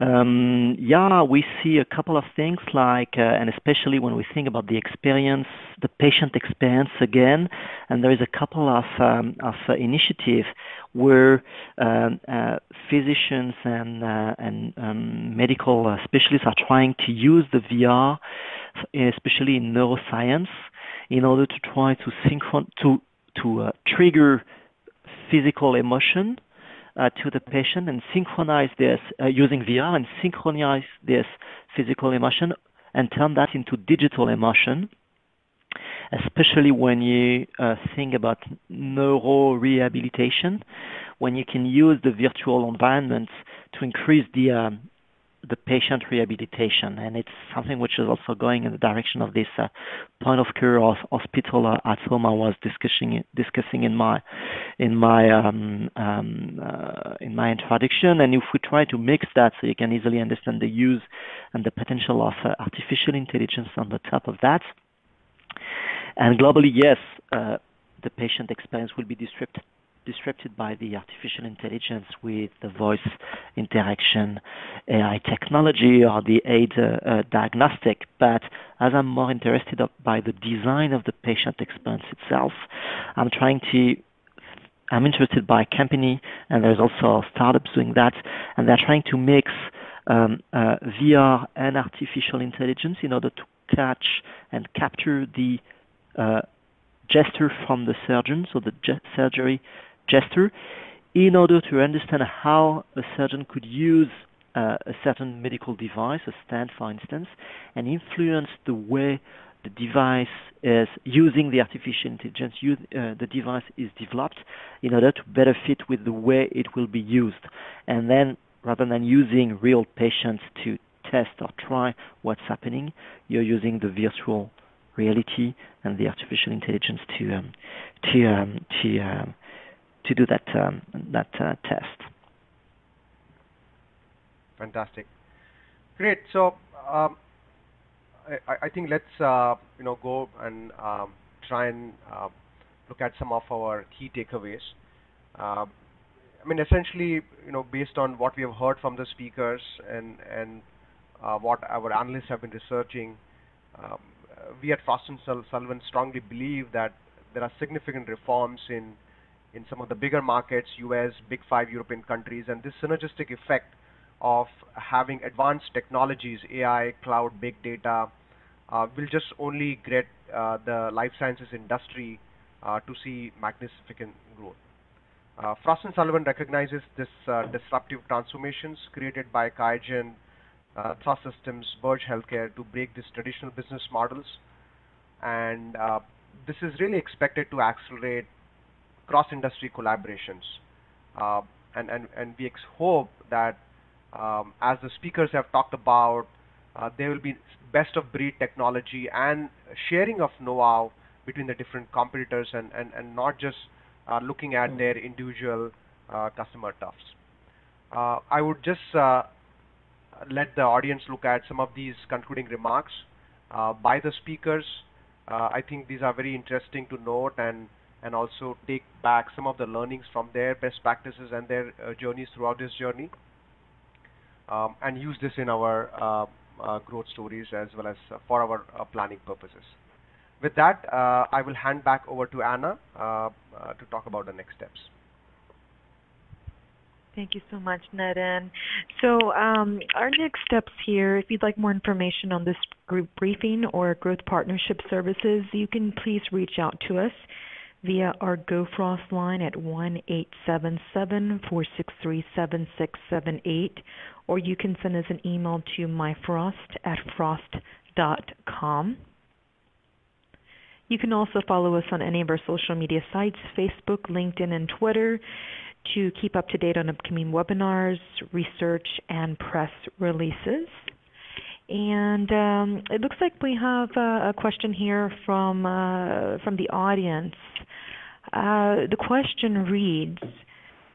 Um, yeah, we see a couple of things like, uh, and especially when we think about the experience, the patient experience again, and there is a couple of um, of uh, initiatives where um, uh, physicians and uh, and um, medical uh, specialists are trying to use the VR, especially in neuroscience, in order to try to synchron to to uh, trigger physical emotion uh, to the patient and synchronize this uh, using VR and synchronize this physical emotion and turn that into digital emotion especially when you uh, think about neurorehabilitation, when you can use the virtual environment to increase the um, the patient rehabilitation, and it's something which is also going in the direction of this uh, point of care of hospital uh, at home I was discussing discussing in my in my um, um, uh, in my introduction. And if we try to mix that, so you can easily understand the use and the potential of uh, artificial intelligence on the top of that. And globally, yes, uh, the patient experience will be disrupted disrupted by the artificial intelligence with the voice interaction, AI technology, or the aid uh, uh, diagnostic. But as I'm more interested by the design of the patient experience itself, I'm trying to I'm interested by a company, and there's also startups doing that, and they're trying to mix um, uh, VR and artificial intelligence in order to catch and capture the uh, gesture from the surgeon, so the ge- surgery gesture in order to understand how a surgeon could use uh, a certain medical device, a stand for instance, and influence the way the device is using the artificial intelligence, use, uh, the device is developed in order to better fit with the way it will be used. And then rather than using real patients to test or try what's happening, you're using the virtual reality and the artificial intelligence to um, to um, to um, to do that um, that uh, test. Fantastic, great. So um, I, I, think let's uh, you know go and um, try and uh, look at some of our key takeaways. Uh, I mean, essentially, you know, based on what we have heard from the speakers and and uh, what our analysts have been researching, um, we at Frost and Sullivan strongly believe that there are significant reforms in in some of the bigger markets, US, big five European countries, and this synergistic effect of having advanced technologies, AI, cloud, big data, uh, will just only get uh, the life sciences industry uh, to see magnificent growth. Uh, Frost & Sullivan recognizes this uh, disruptive transformations created by QIAGEN, uh, Dassault Systems, Berg Healthcare to break these traditional business models. And this is really expected to accelerate cross-industry collaborations. Uh, and, and, and we hope that um, as the speakers have talked about, uh, there will be best of breed technology and sharing of know-how between the different competitors and, and, and not just uh, looking at mm. their individual uh, customer toughs. Uh, I would just uh, let the audience look at some of these concluding remarks by the speakers. I think these are very interesting to note and and also take back some of the learnings from their best practices and their uh, journeys throughout this journey um, and use this in our uh, uh, growth stories as well as uh, for our uh, planning purposes. With that, I will hand back over to Anna to talk about the next steps. Thank you so much, Nitin. So um, our next steps here, if you'd like more information on this group briefing or growth partnership services, you can please reach out to us via our GoFrost line at 1-877-463-7678, or you can send us an email to myfrost at frost.com. You can also follow us on any of our social media sites, Facebook, LinkedIn, and Twitter to keep up to date on upcoming webinars, research, and press releases. And um, it looks like we have uh, a question here from uh, from the audience. Uh, the question reads: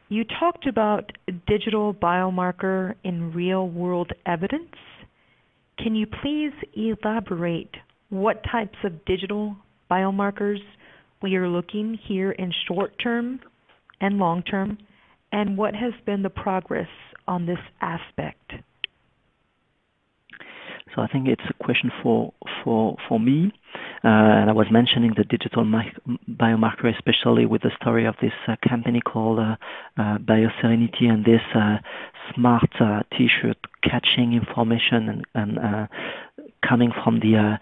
You talked about digital biomarker in real-world evidence. Can you please elaborate what types of digital biomarkers we are looking here in short term and long term, and what has been the progress on this aspect? So I think it's a question for for for me, uh, and I was mentioning the digital biomarker, especially with the story of this uh, company called uh, uh BioSerenity and this uh, smart uh, T-shirt catching information and, and coming from the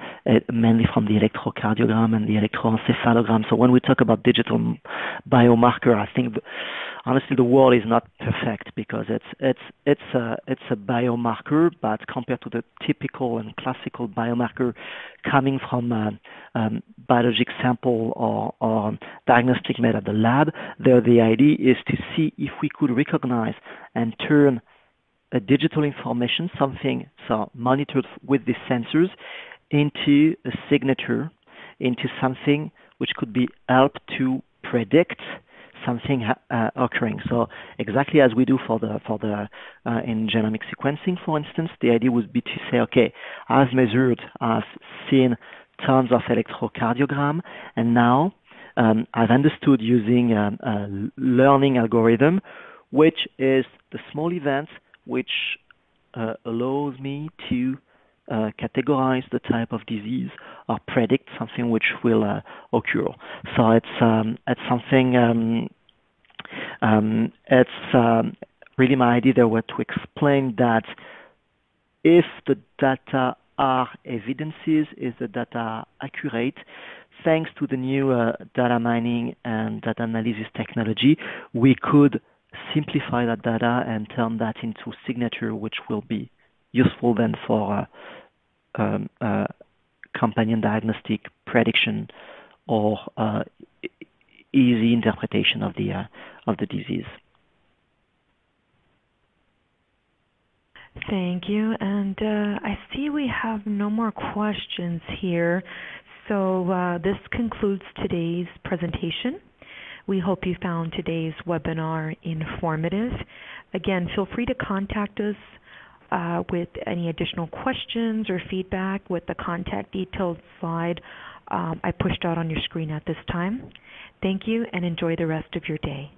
mainly from the electrocardiogram and the electroencephalogram. So when we talk about digital biomarker, I think honestly the world is not perfect because it's it's it's a it's a biomarker, but compared to the typical and classical biomarker coming from a um, biologic sample or, or diagnostic made at the lab, there the idea is to see if we could recognize and turn a digital information, something so monitored with these sensors, into a signature, into something which could be helped to predict something uh, occurring. So exactly as we do for the for the uh, in genomic sequencing, for instance, the idea would be to say, okay, I've measured, I've seen tons of electrocardiogram, and now um, I've understood using um, a learning algorithm, which is the small event which uh, allows me to uh, categorize the type of disease or predict something which will uh, occur. So it's um, it's something um, um, it's um, really my idea there to explain that if the data are evidences, if the data are accurate, thanks to the new uh, data mining and data analysis technology, we could simplify that data and turn that into signature, which will be useful then for uh, um, uh, companion diagnostic prediction or uh, easy interpretation of the of the disease. Thank you. And uh, I see we have no more questions here. So uh, this concludes today's presentation. We hope you found today's webinar informative. Again, feel free to contact us uh, with any additional questions or feedback with the contact details slide um, I pushed out on your screen at this time. Thank you and enjoy the rest of your day.